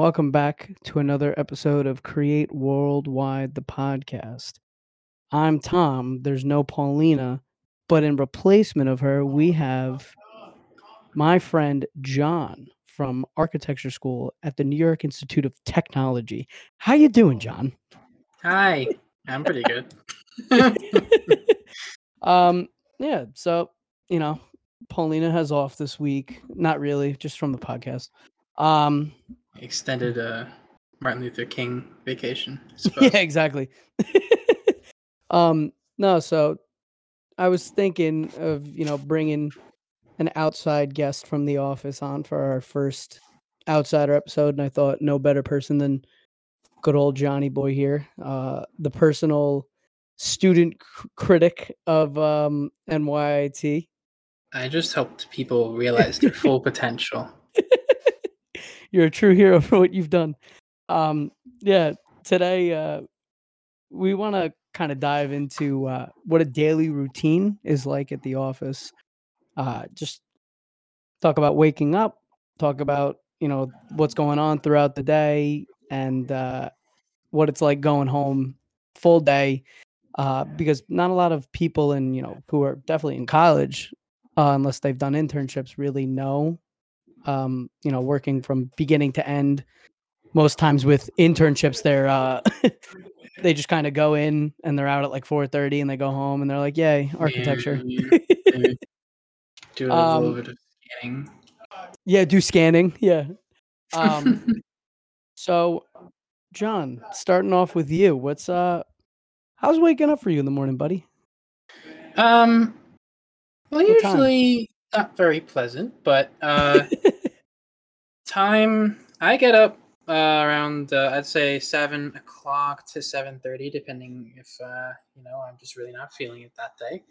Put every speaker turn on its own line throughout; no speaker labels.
Hello, everybody, and welcome back to another episode of Create Worldwide, the podcast. I'm Tom. There's no Paulina, but in replacement of her, we have my friend John from architecture school at the New York Institute of Technology. How you doing, John?
Hi, I'm pretty good.
um, yeah. So you know, Paulina has off this week. Not really, just from the podcast. Um,
Extended uh, Martin Luther King vacation.
Yeah, exactly. um, no, so I was thinking of you know bringing an outside guest from the office on for our first outsider episode, and I thought no better person than good old Johnny Boy here, uh, the personal student c- critic of um, NYIT.
I just helped people realize their full potential.
You're a true hero for what you've done. Um, yeah, today uh, we want to kind of dive into uh, what a daily routine is like at the office. Uh, just talk about waking up, talk about you know what's going on throughout the day, and uh, what it's like going home full day. Uh, because not a lot of people in you know who are definitely in college, uh, unless they've done internships, really know um, you know, working from beginning to end. Most times with internships, they're uh, they just kind of go in and they're out at like four thirty, and they go home and they're like, "Yay, architecture."
Yeah, yeah. Do a little
Um,
bit of scanning.
yeah, do scanning. Yeah. Um, so, John, starting off with you, what's uh, how's waking up for you in the morning, buddy?
um, well,
What
usually not very pleasant, but uh, time I get up uh, around uh, I'd say seven o'clock to seven thirty, depending if uh, you know I'm just really not feeling it that day.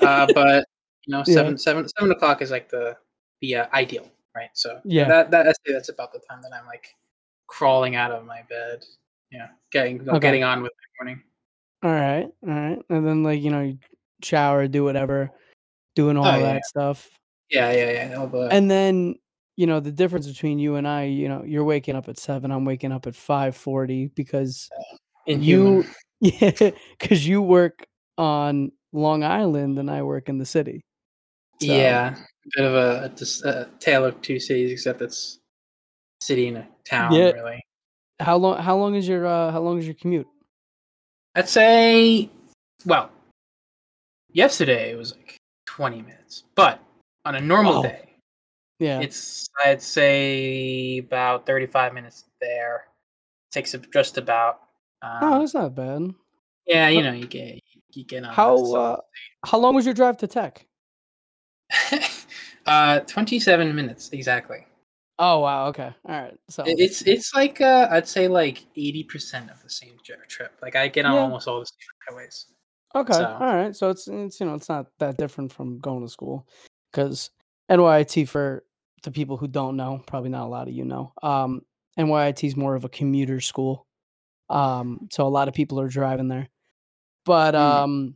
Uh, but you know,
Yeah.
seven seven seven o'clock is like the the uh, ideal, right? So
Yeah.
that that that's, that's about the time that I'm like crawling out of my bed, yeah, getting
Okay.
getting on with my morning.
all right, all right, and then like you know, you shower, do whatever, doing all
Oh,
that
yeah.
stuff.
Yeah, yeah, yeah. The
And then, you know, the difference between you and I, you know, you're waking up at seven, I'm waking up at five forty because
inhuman.
you, yeah, because you work on Long Island and I work in the city. So,
Yeah, a bit of a, a, dis- a tale of two cities, except it's city and a town,
Yeah.
really.
How long? How long is your? uh How long is your commute?
I'd say, well, yesterday it was like 20 minutes, but on a normal
Wow.
day,
Yeah.
it's I'd say about 35 minutes there. Takes just about.
oh,
Um,
that's not bad.
yeah, you know, you get you get on.
How? uh How long was your drive to tech?
uh, 27 minutes exactly.
Oh wow. Okay. All right. So
It's it's like uh, I'd say like 80% of the same trip. Like I get on
Yeah.
almost all the same highways.
Okay.
So-
All right. So it's it's you know it's not that different from going to school because NYIT for the people who don't know, probably not a lot of you know. Um, NYIT is more of a commuter school. Um, so a lot of people are driving there. But
Mm.
um,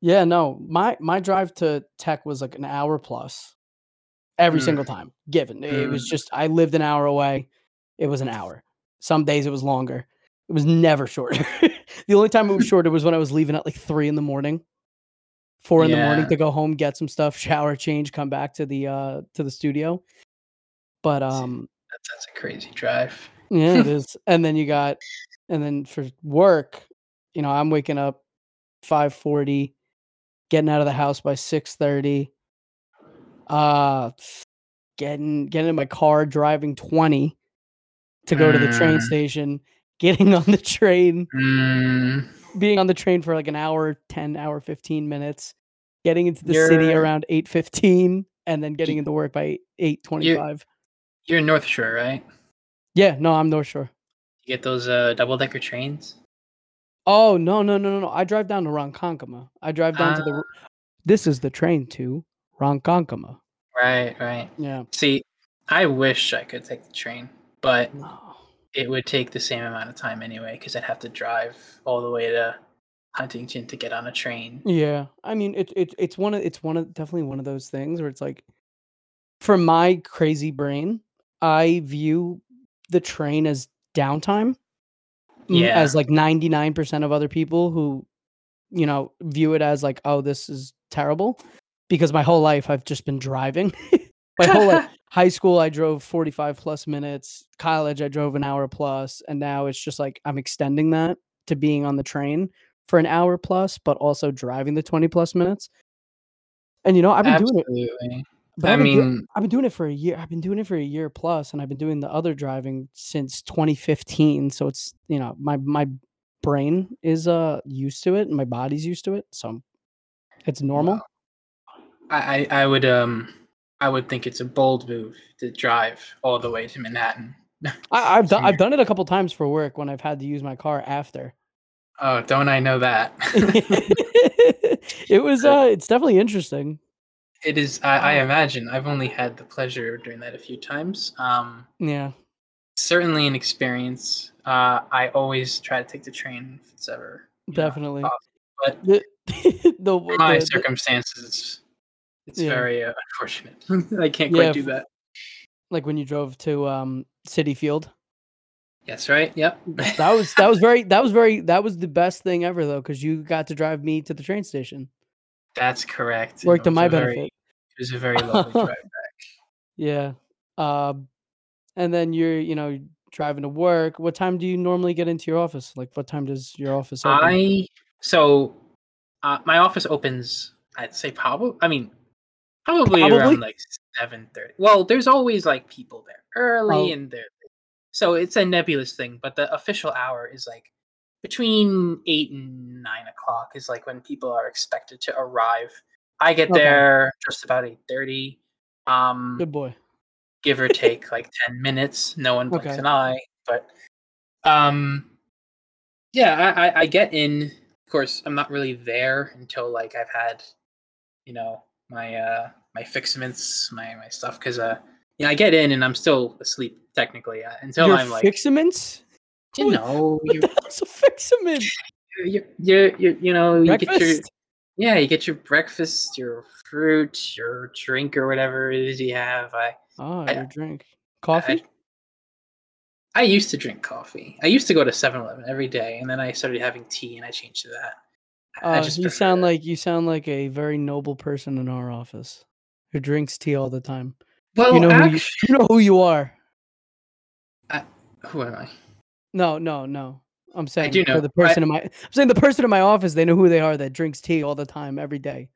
yeah, no, my my drive to tech was like an hour plus every
Mm.
single time. Given it was
Mm.
just I lived an hour away. It was an hour. Some days it was longer. It was never shorter. the only time it was shorter was when I was leaving at like three in the morning, four in the morning to go home, get some stuff, shower, change, come back to the uh to the studio. But um
That's, that's a crazy drive.
yeah, it is. And then you got and then for work, you know, I'm waking up 5:40, getting out of the house by 6:30. Uh getting getting in my car, driving 20 to go to the train
Mm.
station, getting on the train,
Mm,
being on the train for like an hour, 10 hour 15 minutes, getting into the city
You're-
around 8:15 and then getting into work by 8:25.
you're in North Shore, right?
Yeah, no, I'm North Shore.
You get those uh, double decker trains.
Oh, no, no, no, no, no. I drive down to Ronkonkoma. I drive down to the
Ah.
This is the train to Ronkonkoma.
Right, right.
Yeah.
See, I wish I could take the train, but
No.
it would take the same amount of time anyway because I'd have to drive all the way to Huntington to get on a train.
Yeah. I mean, it, it it's one of it's one of definitely one of those things where it's like for my crazy brain, I view the train as downtime.
Yeah.
As like 99% of other people who, you know, view it as like, oh, this is terrible. Because my whole life I've just been driving. my whole life, high school I drove 45 plus minutes, college I drove an hour plus, and now it's just like I'm extending that to being on the train for an hour plus, but also driving the 20 plus minutes. And you know, I've been doing it but
I
I've
mean,
I've been doing it for a year. I've been doing it for a year plus, and I've been doing the other driving since 2015. So it's you know my my brain is uh used to it, and my body's used to it, so it's normal.
I, I I would um I would think it's a bold move to drive all the way to Manhattan.
I, I've done I've done it a couple times for work when I've had to use my car after.
Oh, don't I know that?
it was uh, it's definitely interesting.
It is I, I
Oh.
imagine. I've only had the pleasure of doing that a few times. Um
Yeah,
certainly an experience. Uh I always try to take the train if it's ever, you know,
definitely.
But
The the
my
the,
circumstances it's
yeah
very uh, unfortunate. I can't quite
f-
do that.
like when you drove to um Citi Field.
Yes, right? Yep.
That was that was very that was very that was the best thing ever though because you got to drive me to the train station.
That's correct.
Worked to my
a very
benefit.
it was a very lovely drive back.
yeah. Um, and then you're you know driving to work. What time do you normally get into your office? Like what time does your office open?
I so uh, my office opens. I'd say probably. I mean, probably around
Probably.
like seven thirty. Well, there's always like people there early,
Oh,
and they're so it's a nebulous thing. But the official hour is like between eight and nine o'clock is like when people are expected to arrive. I get
okay.
there just about eight thirty. Um,
Good boy.
give or take like 10 minutes no one blinks
Okay.
an eye but um yeah I, I i get in of course i'm not really there until like i've had you know my uh my fixments my my stuff because uh i get in and i'm still asleep technically uh, until
Your
i'm like
fixaments?
you know
what the hell's a fixament?
you you you you know you get your
Breakfast?
yeah you get your breakfast your fruit your drink or whatever it is you have i
Oh,
i
your drink. Coffee?
I used to drink coffee. I used to go to 7-Eleven every day, and then I started having tea, and I changed to that. I I
Uh,
just
you sound
that.
like you sound like a very noble person in our office who drinks tea all the time. You
Well,
know who you you know who you are.
I, who am I?
No, no, no. I'm
I
saying
do
for
know.
the
I
person in my I'm saying the person in my office, they know who they are that drinks tea all the time, every day.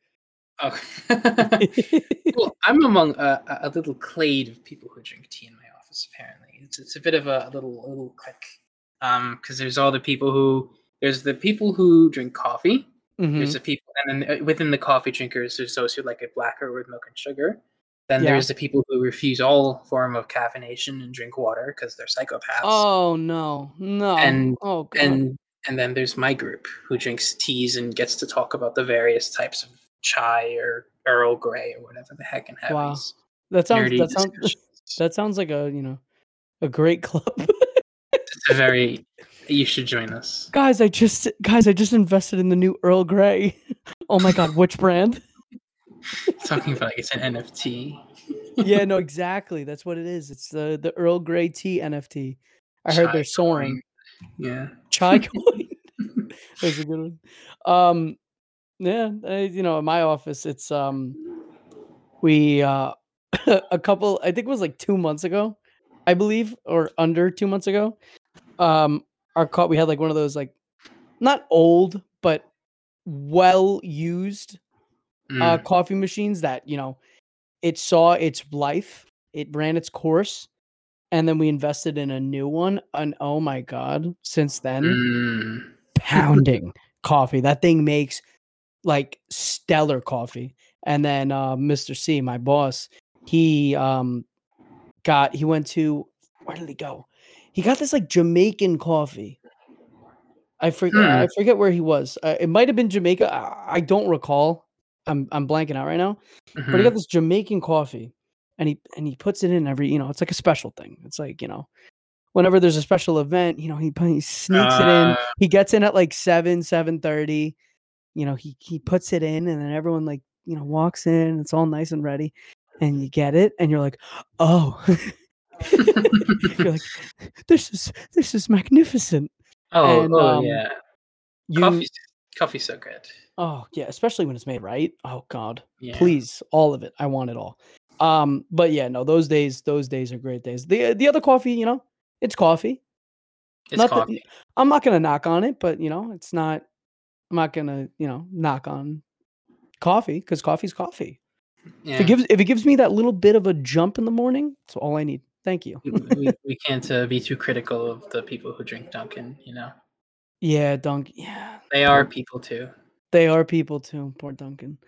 oh. well, I'm among a, a a little clade of people who drink tea in my office. Apparently, it's it's a bit of a, little a little clique. Um, because there's all the people who there's the people who drink coffee. There's
hmm
the people, and then uh, within the coffee drinkers, there's those who like it blacker with milk and sugar. Then
Yeah.
there's the people who refuse all form of caffeination and drink water because they're psychopaths.
Oh no, no.
and
Oh god.
and and then there's my group who drinks teas and gets to talk about the various types of chai or Earl Grey or whatever the heck and have
Wow. That sounds that sounds that sounds like a, you know, a great club.
It's a very you should join us.
guys, I just guys, I just invested in the new Earl Grey. oh my god, which brand?
Talking about like it's an NFT.
yeah, no, exactly. That's what it is. It's the the Earl Grey tea NFT. I heard they're soaring.
coin. Yeah.
Chai coin. That's a good one. Um, yeah, you know, in my office, it's um, we uh, a couple. I think it was like two months ago, I believe, or under two months ago. Um, our co- we had like one of those like not old but well used uh
Mm.
coffee machines that you know it saw its life, it ran its course, and then we invested in a new one. And oh my god, since then
Mm.
pounding coffee. That thing makes like stellar coffee. And then uh, Mr. C, my boss, he um got he went to where did he go? He got this like Jamaican coffee. I forget
Hmm.
I forget where he was. Uh, it might have been Jamaica. I, I don't recall. I'm I'm blanking out right now. But he
Mhm.
got this Jamaican coffee and he and he puts it in every, you know, it's like a special thing. It's like, you know, whenever there's a special event, you know, he he sneaks it in.
Uh,
He gets in at like 7, 7:30. You know, he he puts it in and then everyone like, you know, walks in, it's all nice and ready and you get it and you're like, "Oh." You're like, "This is this is magnificent."
Oh,
And,
oh
um,
yeah.
You
Coffee's coffee's so good.
Oh, yeah, especially when it's made right. Oh god.
Yeah.
Please, all of it. I want it all. Um, but yeah, no, those days those days are great days. The the other coffee, you know, it's coffee.
It's
Not that
coffee.
I'm not gonna knock on it, but you know, it's not I'm not gonna, you know, knock on coffee because coffee's coffee. If
Yeah.
it gives if it gives me that little bit of a jump in the morning, it's all I need. Thank you.
we, we, we can't uh, be too critical of the people who drink Dunkin', you know.
Yeah, Dunk. Yeah,
They are people too.
They are people too. Poor Dunkin'.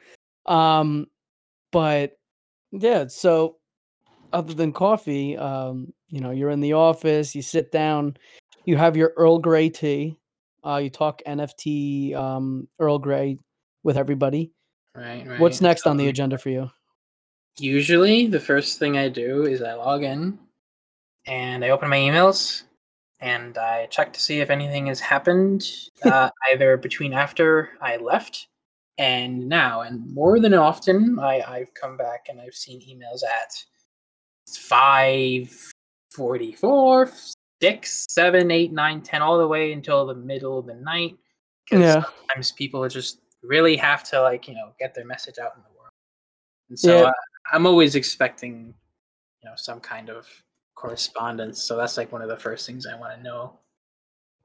Um, but yeah, so other than coffee, um, you know, you're in the office, you sit down, you have your Earl Grey tea, uh, you talk NFT um, Earl Grey with everybody.
Right, right.
What's next on the
Um,
agenda for you?
Usually, the first thing I do is I log in and I open my emails and I check to see if anything has happened uh, either between after I left and now. And more than often, I, I've come back and I've seen emails at 544, 6, 7, 8, 9, 10, all the way until the middle of the night. 'cause
Yeah.
sometimes people just really have to, like, you know, get their message out in the world. And so
Yeah.
uh, I'm always expecting, you know, some kind of correspondence. So that's like one of the first things I want to know.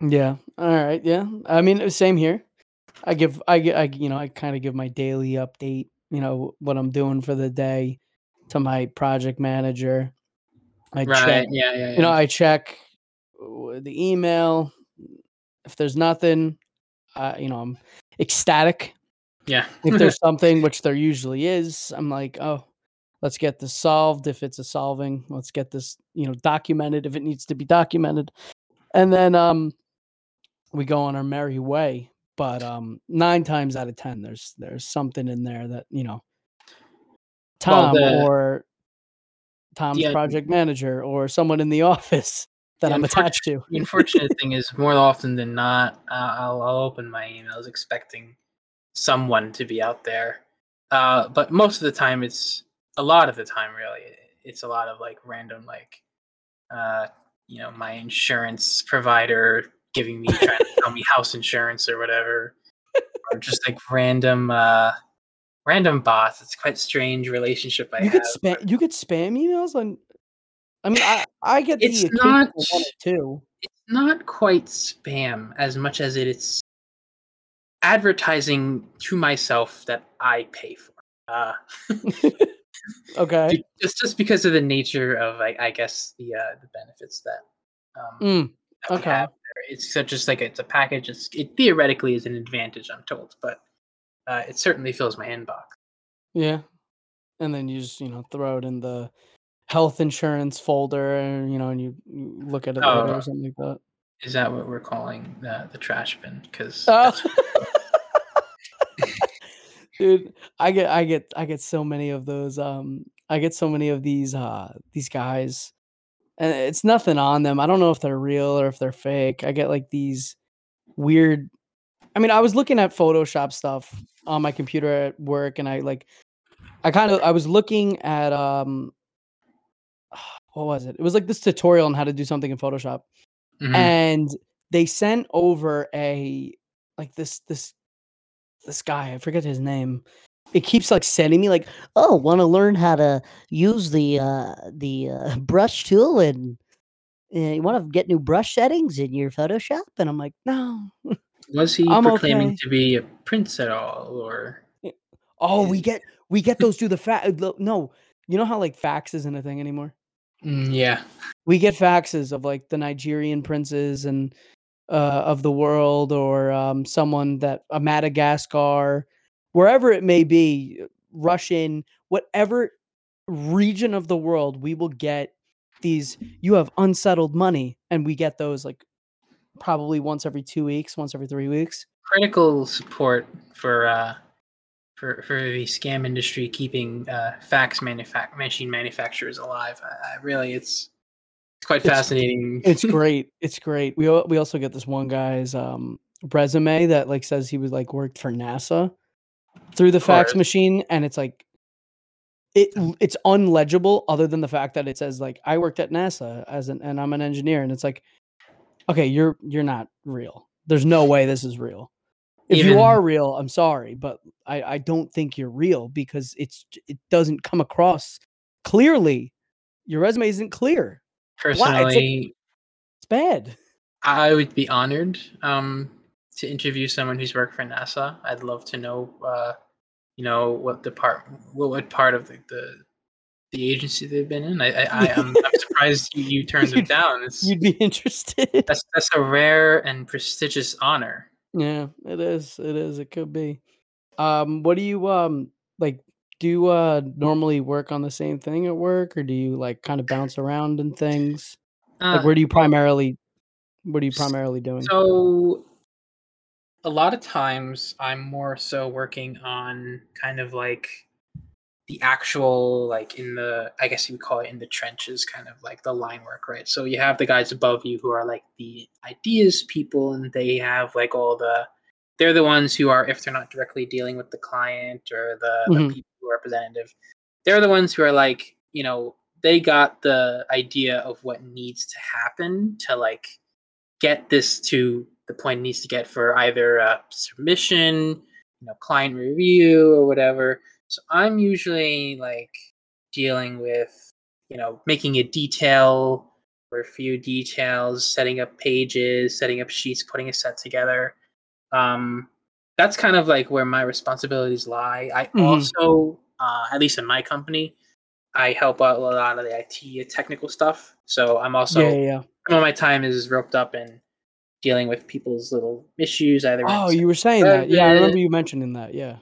Yeah. All right. Yeah. I mean, uh, same here. I give, I, I, you know, I kind of give my daily update, you know, what I'm doing for the day to my project manager. I check,
Right. Yeah. Yeah.
you know. I check uh, the email. If there's nothing, uh, you know, I'm ecstatic.
yeah.
If there's something, which there usually is, I'm like, oh, let's get this solved. If it's a solving, let's get this, you know, documented if it needs to be documented. And then um we go on our merry way. But um nine times out of ten, there's there's something in there that, you know,
Well,
Tom
the-
or Tom's
the-
project manager or someone in the office that I'm attached to.
the unfortunate thing is, more often than not, I'll, I'll open my emails expecting someone to be out there. Uh, but most of the time, it's a lot of the time, really, it's a lot of like random, like, uh, you know, my insurance provider giving me, trying to tell me house insurance or whatever, or just like random, uh, random bots. It's quite strange relationship I
You
have.
get spam you could spam emails on I mean I I get
It's
the
not-
one or
it's not quite spam as much as it is advertising to myself that I pay for. Uh,
Okay.
just just because of the nature of, I, I guess, the uh, the benefits that. Um,
Mm,
that
okay.
have. It's so just like it's a package. It's, it theoretically is an advantage, I'm told, but uh, it certainly fills my inbox.
Yeah. And then you just, you know, throw it in the health insurance folder and you know, and you, look at it
Oh.
or something like that.
Is that what we're calling the, the trash bin? Because
Oh. Dude, I get I get I get so many of those um I get so many of these uh these guys and it's nothing on them. I don't know if they're real or if they're fake. I get like these weird I mean, I was looking at Photoshop stuff on my computer at work and I like I kind of I was looking at um what was it? It was like this tutorial on how to do something in Photoshop
Mhm.
and they sent over a like this this this guy i forget his name it keeps like sending me like
oh want to learn how to use the uh the uh, brush tool and uh, you want to get new brush settings in your photoshop
and i'm like no
was he
I'm
proclaiming
okay.
to be a prince at all, or
oh we get we get those through the fax no you know how like fax isn't a thing anymore
Mm, yeah?
we get faxes of like the nigerian princes and uh, of the world or um, someone that a madagascar wherever it may be russian whatever region of the world we will get these you have unsettled money and we get those like probably once every two weeks once every three weeks
critical support for uh for for the scam industry keeping uh fax manufac- machine manufacturers alive. Really it's it's quite
It's-
fascinating.
it's great it's great we, we also get this one guy's um, resume that like says he was like worked for nasa through the fax machine and it's like it it's unlegible other than the fact that it says like I worked at NASA as an and I'm an engineer and it's like okay, you're you're not real. There's no way this is real. If
Even-
you are real, I'm sorry, but I I don't think you're real because it's it doesn't come across clearly. Your resume isn't clear. Why? It's like-
Personally,
It's bad.
I would be honored um, to interview someone who's worked for NASA. I'd love to know, uh, you know, what the part, what, what part of the, the the agency they've been in. I, I, am I'm surprised you, you turned them
You'd-
down. It's,
You'd be interested.
that's that's a rare and prestigious honor.
Yeah, it is. It is. It could be. Um, what do you um like? Do you uh normally work on the same thing at work, or do you like kind of bounce around and things? Like,
Uh,
where do you primarily? What are you primarily doing?
So a lot of times I'm more so working on kind of like the actual like in the I guess you would call it in the trenches kind of like the line work, right? So you have the guys above you who are like the ideas people and they have like all the they're the ones who are if they're not directly dealing with the client or the, the are representative, they're the ones who are like, you know, they got the idea of what needs to happen to like get this to the point it needs to get for either submission, you know, client review or whatever. So I'm usually like dealing with, you know, making a detail or a few details, setting up pages, setting up sheets, putting a set together. Um, that's kind of like where my responsibilities lie. I
Mhm.
also, uh, at least in my company, I help out a lot of the IT technical stuff. So I'm also
yeah, yeah, yeah.
some of my time is roped up in dealing with people's little issues either
Oh, you were saying that. Yeah, I remember you mentioning that. Yeah.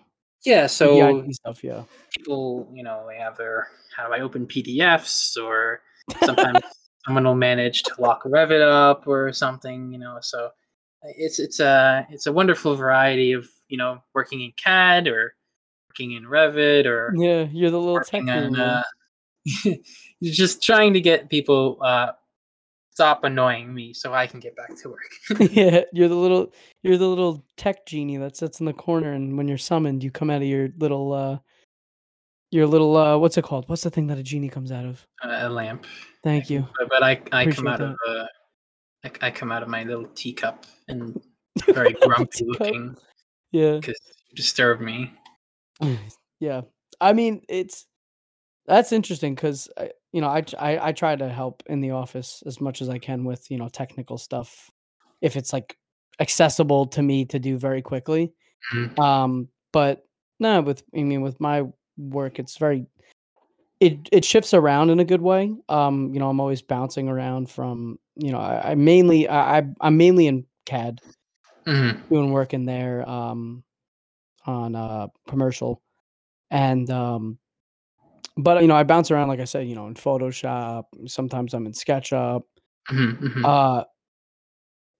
yeah so
stuff. Yeah.
people you know they have their how do i open pdfs or sometimes someone will manage to lock revit up or something you know so it's it's a it's a wonderful variety of you know working in cad or working in revit or
Yeah, you're the little tech
on uh, just trying to get people uh stop annoying me so i can get back to work
yeah, you're the little you're the little tech genie that sits in the corner, and when you're summoned, you come out of your little uh your little uh what's it called? What's the thing that a genie comes out of?
a lamp
Thank you.
but, but I I
Appreciate
come out of
that.
I, I come out of my little teacup and very grumpy looking
Yeah.
because you disturb me.
yeah. I mean, it's that's interesting because you know I, I I try to help in the office as much as I can with you know technical stuff if it's like accessible to me to do very quickly.
Mhm.
Um, but no, with I mean with my work, it's very it it shifts around in a good way. Um, you know, I'm always bouncing around from you know I, I mainly I I'm mainly in CAD.
Mhm.
doing work in there um on uh commercial. And um but you know i bounce around like i said you know in photoshop sometimes i'm in sketchup.
Mhm, mhm.
uh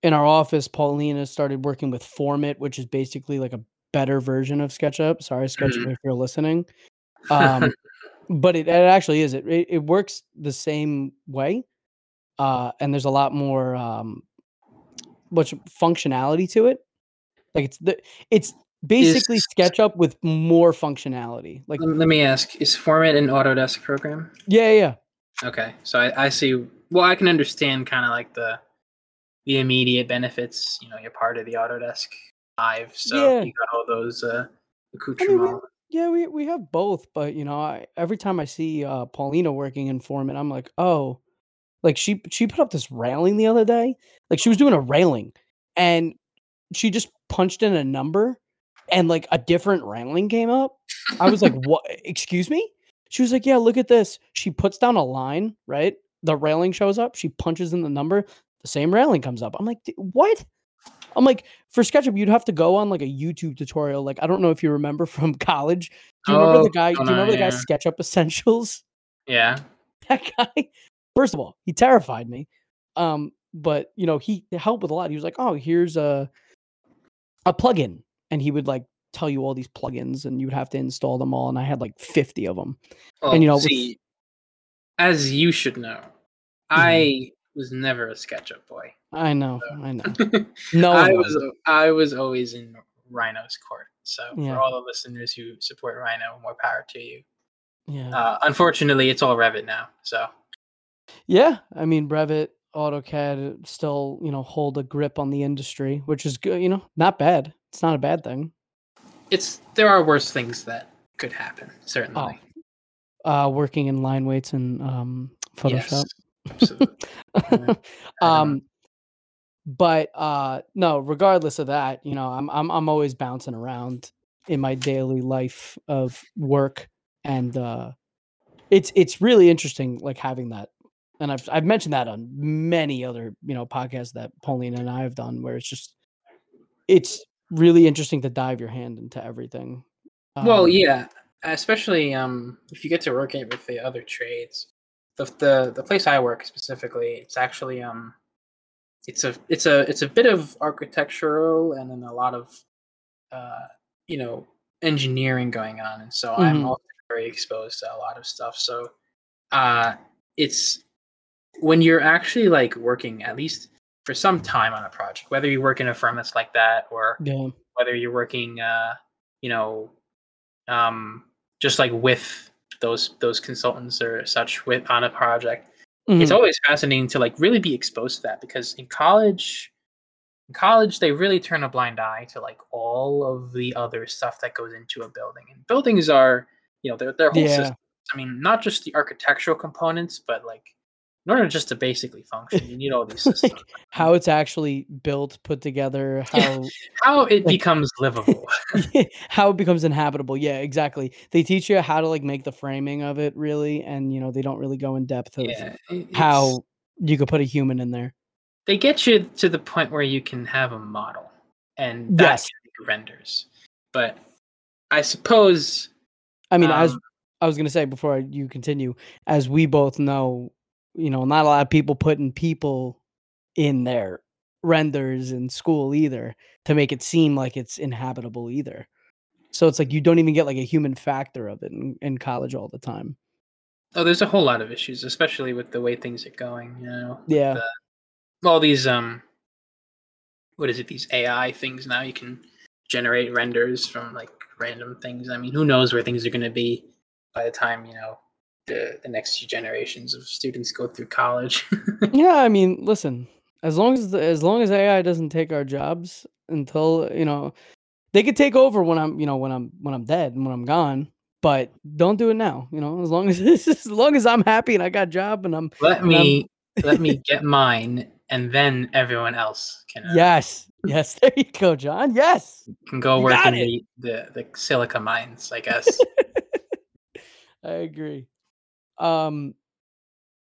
in our office paulina started working with formit which is basically like a better version of sketchup. Sorry sketchup
Mhm.
if you're listening. Um but it, it actually is. It it works the same way uh and there's a lot more um much functionality to it like it's the it's basically
Is-
sketchup with more functionality like
Let me ask: Is FormIt an Autodesk program?
yeah yeah
Okay, so I, I see. Well, I can understand kind of like the the immediate benefits. You know, you're part of the Autodesk Hive, so
Yeah.
you got all those uh, accoutrements.
yeah we, we have both but you know I, every time i see uh paulina working in formit i'm like oh like she she put up this railing the other day like she was doing a railing and she just punched in a number and like a different railing came up I was like, "What? Excuse me?" She was like, "Yeah, look at this." She puts down a line, right? The railing shows up. She punches in the number. The same railing comes up. I'm like, "D- "What?" I'm like, for SketchUp, you'd have to go on like a YouTube tutorial. Like, I don't know if you remember from college. Do you remember
Oh,
the guy? Do
oh,
you remember the guy
yeah.
SketchUp Essentials?
yeah.
That guy. First of all, he terrified me. Um, but you know, he helped with a lot. He was like, "Oh, here's a a plugin," and he would like tell you all these plugins, and you would have to install them all. And I had like fifty of them.
Well,
And, you know, with-
see, as you should know,
Mm-hmm.
I was never a SketchUp boy.
I know, I know. No,
I was
was.
I was always in Rhino's court. So
Yeah.
for all the listeners who support Rhino, more power to you.
Yeah.
Uh, unfortunately, it's all Revit now. So
Yeah, I mean Revit, AutoCAD still, you know, hold a grip on the industry, which is good, you know, not bad. It's not a bad thing.
it's there are worse things that could happen. Certainly.
Uh working in line weights and um Photoshop.
Yes, absolutely. Yeah. I don't-
um but uh no, regardless of that, you know, I'm I'm I'm always bouncing around in my daily life of work and uh it's it's really interesting like having that and I've I've mentioned that on many other you know podcasts that Pauline and I have done where it's just it's really interesting to dive your hand into everything.
well,
Um,
yeah, especially um, if you get to work it with the other trades. The, the the place I work specifically, it's actually um, it's a it's a it's a bit of architectural and then a lot of uh, you know engineering going on, and so I'm
Mhm.
also very exposed to a lot of stuff. So uh, it's when you're actually like working at least for some time on a project, whether you work in a firm that's like that or
Yeah.
whether you're working uh you know um just like with those those consultants or such with on a project it's
Mhm.
always fascinating to like really be exposed to that because in college in college they really turn a blind eye to like all of the other stuff that goes into a building and buildings are you know they're, they're whole
Yeah.
systems i mean not just the architectural components but like in order just to basically function you need all these systems
like how it's actually built, put together, how
how it
like-
becomes livable
how it becomes inhabitable. Yeah, exactly. They teach you how to like make the framing of it really, and you know they don't really go in depth of
yeah
how you could put a human in there.
they get you to the point where you can have a model and that
Yes.
renders but i suppose
I mean, as
um,
I was gonna say before you continue, as we both know, you know, not a lot of people putting people in their renders in school either to make it seem like it's inhabitable either. So it's like you don't even get like a human factor of it in, in college all the time.
oh there's a whole lot of issues especially with the way things are going you know
Yeah.
the- all these um what is it these ai things now you can generate renders from like random things i mean who knows where things are going to be by the time you know the the next few generations of students go through college
Yeah, I mean, listen, as long as the, as long as AI doesn't take our jobs until, you know, they could take over when I'm, you know, when I'm when I'm dead and when I'm gone, but don't do it now, you know, as long as as long as I'm happy and I got a job and I'm
let
And I'm-
me let me get mine and then everyone else can uh,
Yes. Yes, there you go, John. Yes.
can go
You
work in the, the the silica mines, I guess.
I agree. Um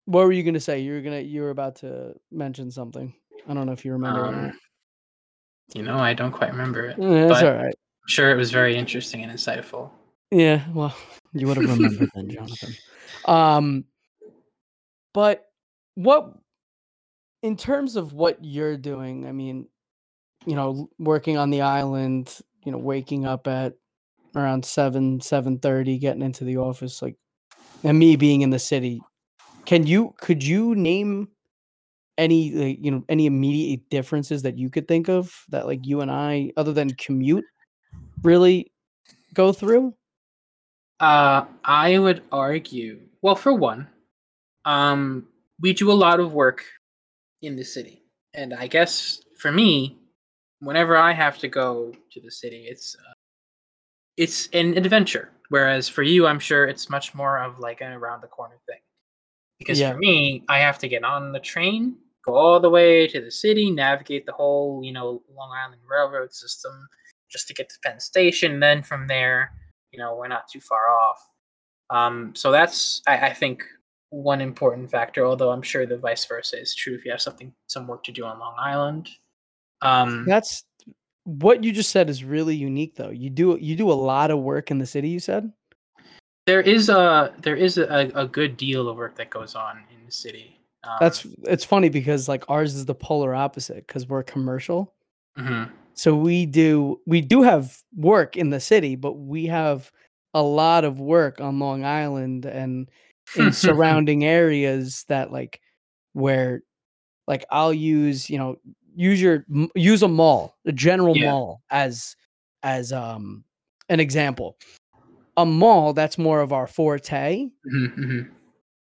what were you going to say? You were to you were about to mention something. I don't know if you remember
um, you know, I don't quite remember it.
Yeah, That's
but-
all right.
I'm sure it was very interesting and insightful.
Yeah, well, you would have remembered then, Jonathan. Um, but what, in terms of what you're doing, I mean, you know, working on the island, you know, waking up at around seven, seven thirty, getting into the office, like, and me being in the city, can you could you name any like, you know any immediate differences that you could think of that like you and I, other than commute, really go through?
Uh, I would argue, well, for one, um, we do a lot of work in the city, and I guess for me, whenever I have to go to the city, it's uh, it's an adventure. Whereas for you, I'm sure it's much more of like an around the corner thing. Because
Yeah.
for me, I have to get on the train, go all the way to the city, navigate the whole, you know, Long Island Railroad system just to get to Penn Station. Then from there, you know, we're not too far off. Um, so that's, I, I think, one important factor. Although I'm sure the vice versa is true if you have something, some work to do on Long Island. Um,
That's what you just said is really unique though. You do you do a lot of work in the city, you said?
there is a there is a, a good deal of work that goes on in the city. Um,
That's it's funny because like ours is the polar opposite cuz we're commercial.
mhm.
So we do we do have work in the city, but we have a lot of work on Long Island and in surrounding areas that like where like I'll use, you know, use your use a mall, a general
Yeah.
mall as as um an example. a mall that's more of our forte
Mhm, mhm.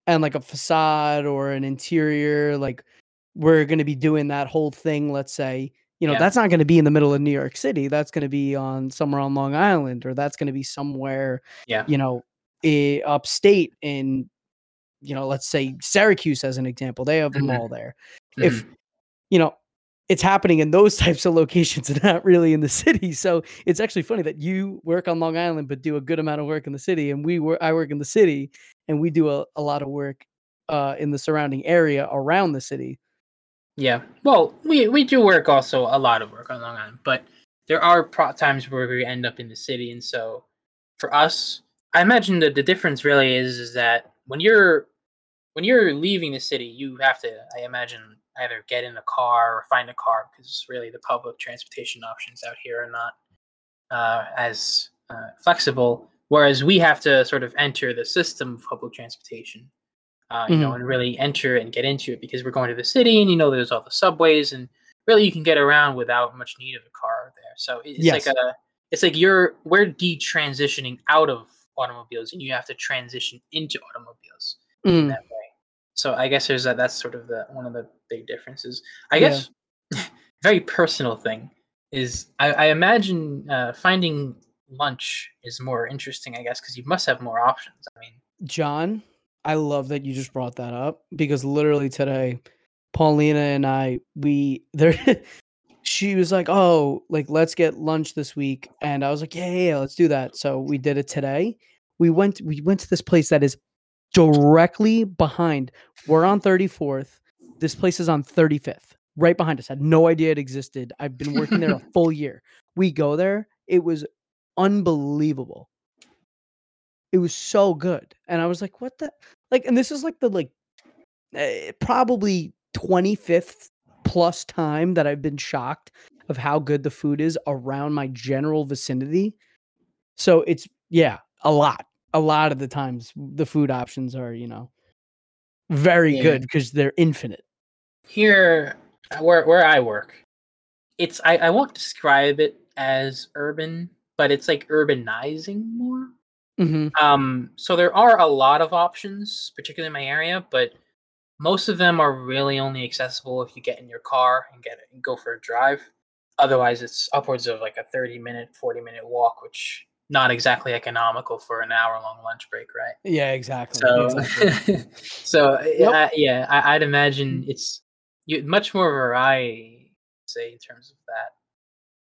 and like a facade or an interior like we're going to be doing that whole thing let's say you know
Yeah.
that's not going to be in the middle of new york city that's going to be on somewhere on long island or that's going to be somewhere
Yeah.
you know i- upstate in you know let's say syracuse as an example they have a
Mhm.
mall there if
Mhm.
you know it's happening in those types of locations and not really in the city so it's actually funny that you work on long island but do a good amount of work in the city and we work i work in the city and we do a, a lot of work uh, in the surrounding area around the city
Yeah. Well, we we do work also a lot of work on Long Island, but there are pro- times where we end up in the city, and so for us, I imagine that the difference really is is that when you're when you're leaving the city, you have to, I imagine, either get in a car or find a car because really the public transportation options out here are not uh, as uh, flexible. Whereas we have to sort of enter the system of public transportation uh, you know,
Mhm.
and really enter and get into it because we're going to the city and you know there's all the subways and really you can get around without much need of a car there. So it's
Yes.
like a it's like you're we're detransitioning out of automobiles and you have to transition into automobiles in
Mm,
that way. So I guess there's that that's sort of the one of the big differences. I
Yeah.
guess very personal thing is I, I imagine uh, finding lunch is more interesting, I guess, because you must have more options. I mean,
john i love that you just brought that up because literally today paulina and i we there she was like oh like let's get lunch this week and i was like yeah, yeah yeah let's do that so we did it today we went we went to this place that is directly behind we're on 34th this place is on 35th right behind us had no idea it existed i've been working there a full year. We go there it was unbelievable. It was so good and i was like what the like and this is like the like eh, probably 25th plus time that i've been shocked of how good the food is around my general vicinity. So it's yeah a lot a lot of the times the food options are you know very
Yeah.
good because they're infinite
here uh, where where I work, it's I, I won't describe it as urban, but it's like urbanizing more.
hmm
Um, so there are a lot of options, particularly in my area, but most of them are really only accessible if you get in your car and get and go for a drive. Otherwise, it's upwards of like a thirty minute, forty minute walk, which not exactly economical for an hour long lunch break, right?
yeah exactly,
So,
exactly.
so uh,
Yep.
I, yeah, I, I'd imagine it's you, much more variety, say, in terms of that.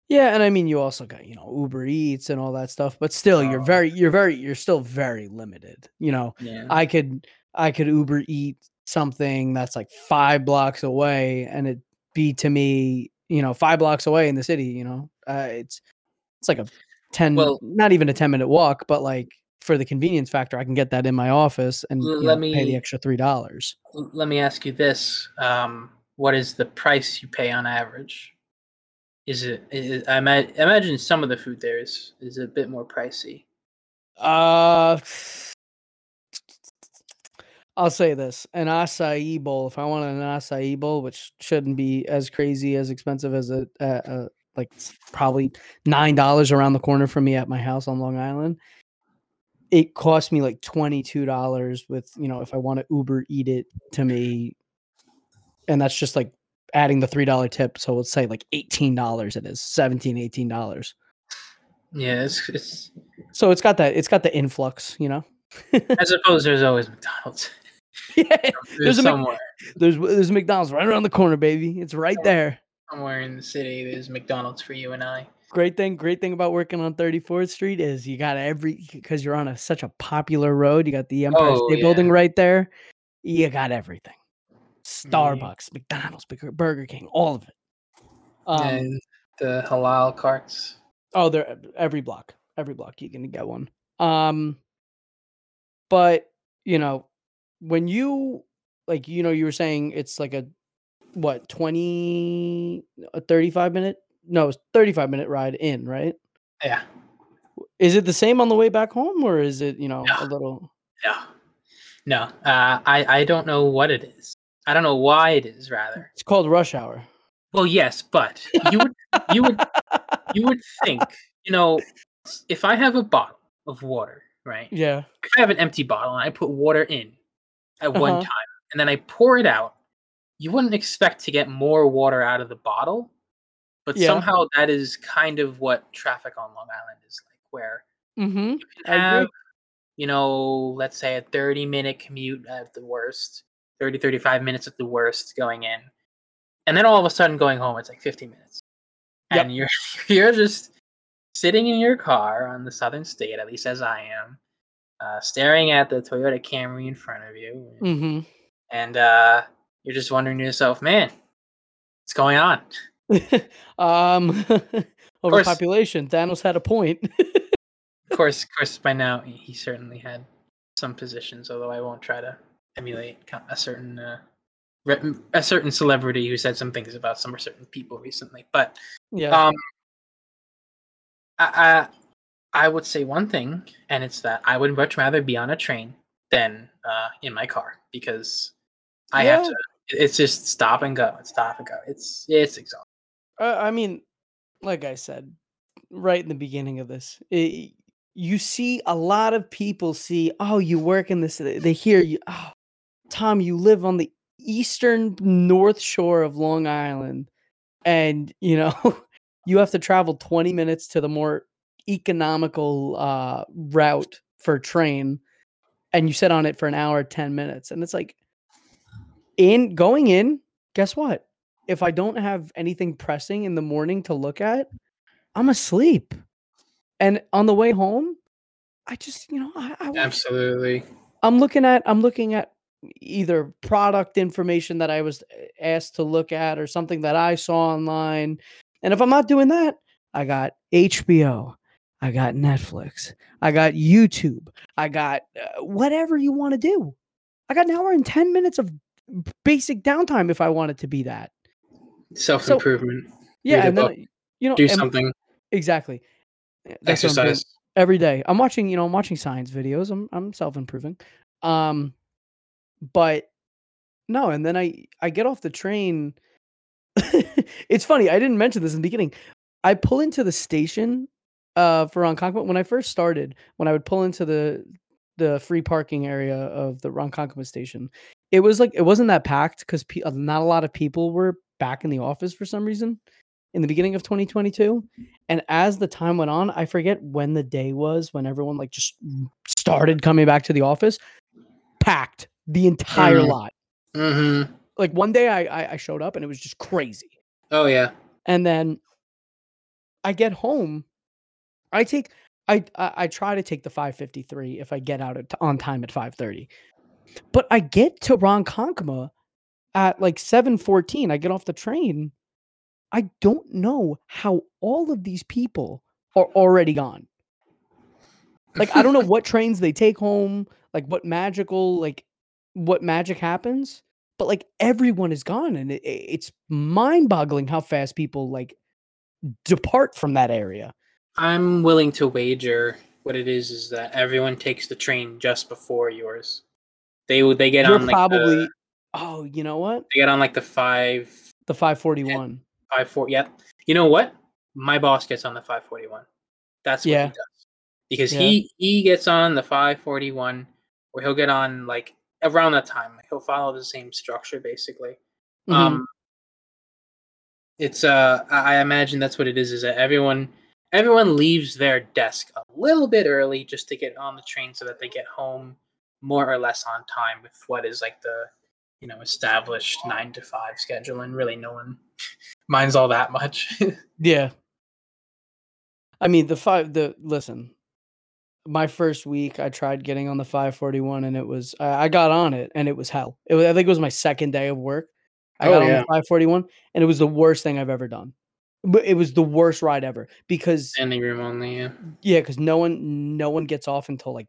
Yeah, and I mean you also got, you know, Uber Eats and all that stuff, but still you're
Oh.
very you're very you're still very limited. You know,
Yeah,
I could I could Uber eat something that's like 5 blocks away and it be to me, you know, 5 blocks away in the city, you know. Uh, it's it's like a 10
Well-
not even a 10 minute walk, but like for the convenience factor I can get that in my office and
L-
you
let
know, pay the extra $3.
Let me ask you this: um, What is the price you pay on average? Is it? Is, I ima- imagine some of the food there is is a bit more pricey.
Uh, I'll say this: an acai bowl. If I want an acai bowl, which shouldn't be as crazy as expensive as a, a, a like probably nine dollars around the corner from me at my house on Long Island, it cost me like twenty two dollars. With you know, if I want to Uber eat it to me, and that's just like adding the three dollar tip. So let's say like eighteen dollars. It is 17 18 dollars.
Yeah, it's, it's
So it's got that. It's got the influx. You know.
I suppose there's always McDonald's.
yeah.
There's,
There's a Mc-
somewhere
There's there's McDonald's right around the corner, baby. It's right there.
Somewhere in the city. There's McDonald's for you and I.
Great thing, great thing about working on 34th Street is you got every because you're on a such a popular road. You got the Empire
Oh,
State
yeah.
Building right there. You got everything. Starbucks, McDonald's, Burger King, all of it. Um,
and the halal carts.
Oh, they're every block. Every block you can get one. Um but you know, when you like you know you were saying it's like a what 20 a 35 minute no it's 35 minute ride in right
Yeah,
is it the same on the way back home or is it you know
No.
a little
no, no. Uh, I I don't know what it is. I don't know why it is. Rather,
it's called rush hour
well, yes, but you would you would you would think you know if I have a bottle of water right?
Yeah.
If I have an empty bottle and I put water in at one
Uh-huh.
time and then I pour it out, you wouldn't expect to get more water out of the bottle, but
Yeah.
somehow that is kind of what traffic on Long Island is like, where
Mm-hmm.
you can have, you know, let's say a 30 minute commute at the worst, 30, 35 minutes at the worst going in. And then all of a sudden going home, it's like 15 minutes.
Yep.
And you're you're just sitting in your car on the southern state, at least as I am, uh, staring at the Toyota Camry in front of you.
Mm-hmm.
And uh, you're just wondering to yourself, man, what's going on?
um, overpopulation. Thanos had a point.
Of course, of course, by now he- certainly had some positions, although I won't try to emulate a certain uh, a certain celebrity who said some things about some or certain people recently. But
yeah.
um, I, I I would say one thing, and it's that I would much rather be on a train than uh, in my car because I have to. It's just stop and go. Stop and go. It's it's exhausting.
Uh, I mean, like I said right in the beginning of this, i you see a lot of people see, oh, you work in this. They hear you, oh, Tom, you live on the eastern north shore of Long Island, and you know you have to travel 20 minutes to the more economical uh, route for train, and you sit on it for an hour, 10 minutes, and it's like, in going in, guess what? If I don't have anything pressing in the morning to look at, I'm asleep. And on the way home, I just, you know, I, I
Absolutely.
I'm looking at I'm looking at either product information that I was uh, asked to look at or something that I saw online. And if I'm not doing that, I got HBO, I got Netflix, I got YouTube, I got uh, whatever you want to do. I got an hour and 10 minutes of basic downtime if I want it to be that.
Self improvement.
Yeah, and then
book,
I- you know
Do something.
exactly. Uh, that's
Exercise.
every day. I'm watching, you know, I'm watching science videos. I'm I'm self-improving. Um but no, and then I I get off the train. it's funny, I didn't mention this in the beginning. I pull into the station uh for Ronkonkoma when I first started, when I would pull into the the free parking area of the Ronkonkoma station. It was like it wasn't that packed cuz pe- uh, not a lot of people were back in the office for some reason in the beginning of 2022. And as the time went on, I forget when the day was when everyone like just started coming back to the office, packed the entire
Mm.
lot.
Mm-hmm.
Like one day I, I I showed up and it was just crazy.
Oh yeah.
And then I get home, I take I I, I try to take the 553 if I get out at, on time at 5:30. But I get to Ronkonkoma at like 7:14. I get off the train. I don't know how all of these people are already gone. Like I don't know what trains they take home, like what magical like what magic happens, but like everyone is gone and it, it- it's mind-boggling how fast people like depart from that area.
I'm willing to wager what it is is that everyone takes the train just before yours. They would they get
You're
on like
probably
the,
oh, you know what?
they get on like the five
The 541.
five four. Yep. You know what? My boss gets on the five forty one. That's what
Yeah.
he does because
Yeah.
he he gets on the five forty one, or he'll get on like around that time. Like, he'll follow the same structure basically.
Mhm.
Um, it's uh, I imagine that's what it is. Is that everyone everyone leaves their desk a little bit early just to get on the train so that they get home more or less on time with what is like the you know established nine to five schedule, and really no one minds all that much.
Yeah. I mean, the five, the listen, my first week, I tried getting on the 541 and it was, I, I got on it and it was hell. It was, I think it was my second day of work. I
Oh,
got on
yeah.
the 541 and it was the worst thing I've ever done. But it was the worst ride ever because,
Standing room only. Yeah.
yeah, because no one, no one gets off until like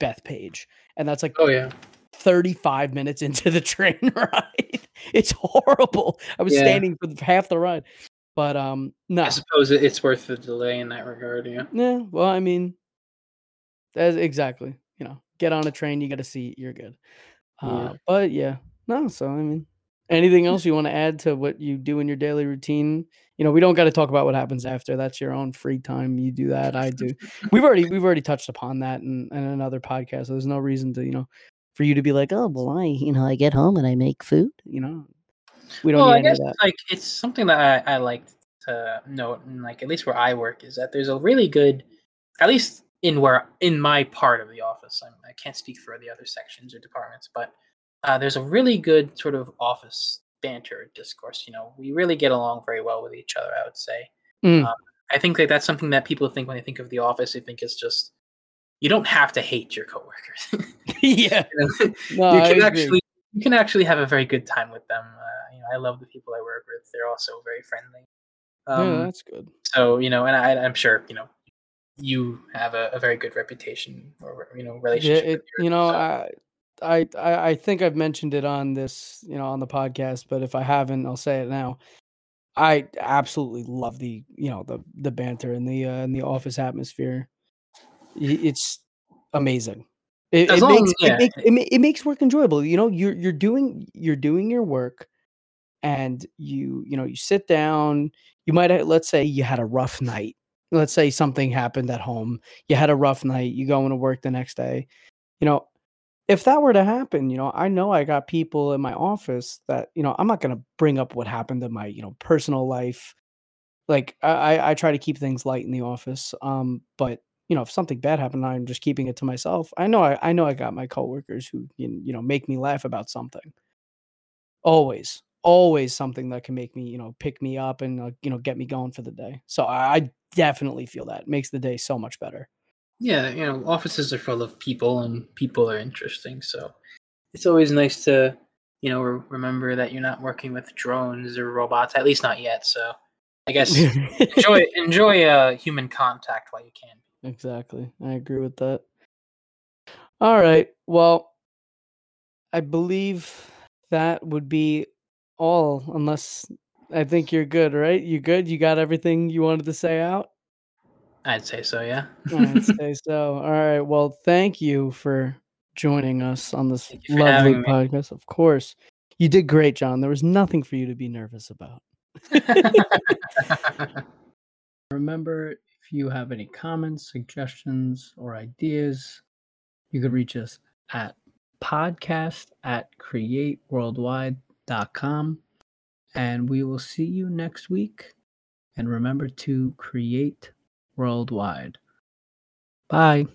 Bethpage. And that's like
Oh yeah.
35 minutes into the train ride. It's horrible. I was
Yeah.
standing for half the ride. But um no.
I suppose it's worth the delay in that regard. Yeah.
Yeah, well, I mean, that's exactly. You know, get on a train, you got a seat, you're good. Uh,
Yeah.
But yeah, no. So I mean, Anything else you want to add to what you do in your daily routine? You know, we don't got to talk about what happens after. That's your own free time. You do that. I do. We've already we've already touched upon that in, in another podcast. So there's no reason to you know for you to be like, oh well, I you know I get home and I make food. You know, we don't
well, I guess like it's something that I, I like to note, and like at least where I work is that there's a really good, at least in where in my part of the office. I'm, I can't speak for the other sections or departments, but uh, there's a really good sort of office banter discourse. You know, we really get along very well with each other. I would say.
Mm.
Um, I think that that's something that people think when they think of the office. They think it's just you don't have to hate your coworkers.
yeah,
You know,
no,
you can actually you can actually have a very good time with them. Uh, you know, I love the people I work with. They're also very friendly. Um,
yeah, that's good.
so you know, and I, I'm sure you know you have a, a very good reputation or you know
Yeah,
relationship.
it,
your,
you know,
so-
I, I, I I think I've mentioned it on this, you know, on the podcast, but if I haven't, I'll say it now. I absolutely love the, you know, the the banter and the uh, in the office atmosphere. It's amazing. It, it makes
yeah.
it, makes it, ma- it makes work enjoyable. You know, you're you're doing you're doing your work, and you you know you sit down. You might have, let's say you had a rough night. Let's say something happened at home. You had a rough night. You go into work the next day. You know, if that were to happen, you know, I know I got people in my office that you know I'm not going to bring up what happened in my you know personal life. Like I, I try to keep things light in the office. Um, but you know, if something bad happened, I'm just keeping it to myself. I know I, I know I got my coworkers who you you know make me laugh about something. Always, always something that can make me you know pick me up and uh, you know get me going for the day. So I, I definitely feel that makes the day so much better.
Yeah, you know, offices are full of people, and people are interesting. So it's always nice to you know re- remember that you're not working with drones or robots. At least not yet. So I guess enjoy enjoy uh, human contact while you can.
Exactly. I agree with that. All right. Well, I believe that would be all, unless I think you're good, right? You good? You got everything you wanted to say out?
I'd say so. Yeah.
I'd say so. All right. Well, thank you for joining us on this
Thank you for
lovely
having me.
podcast. Of course. You did great, John. There was nothing for you to be nervous about. Remember, if you have any comments, suggestions, or ideas, you could reach us at podcast at createworldwide.com. And we will see you next week. And remember to create worldwide. Bye.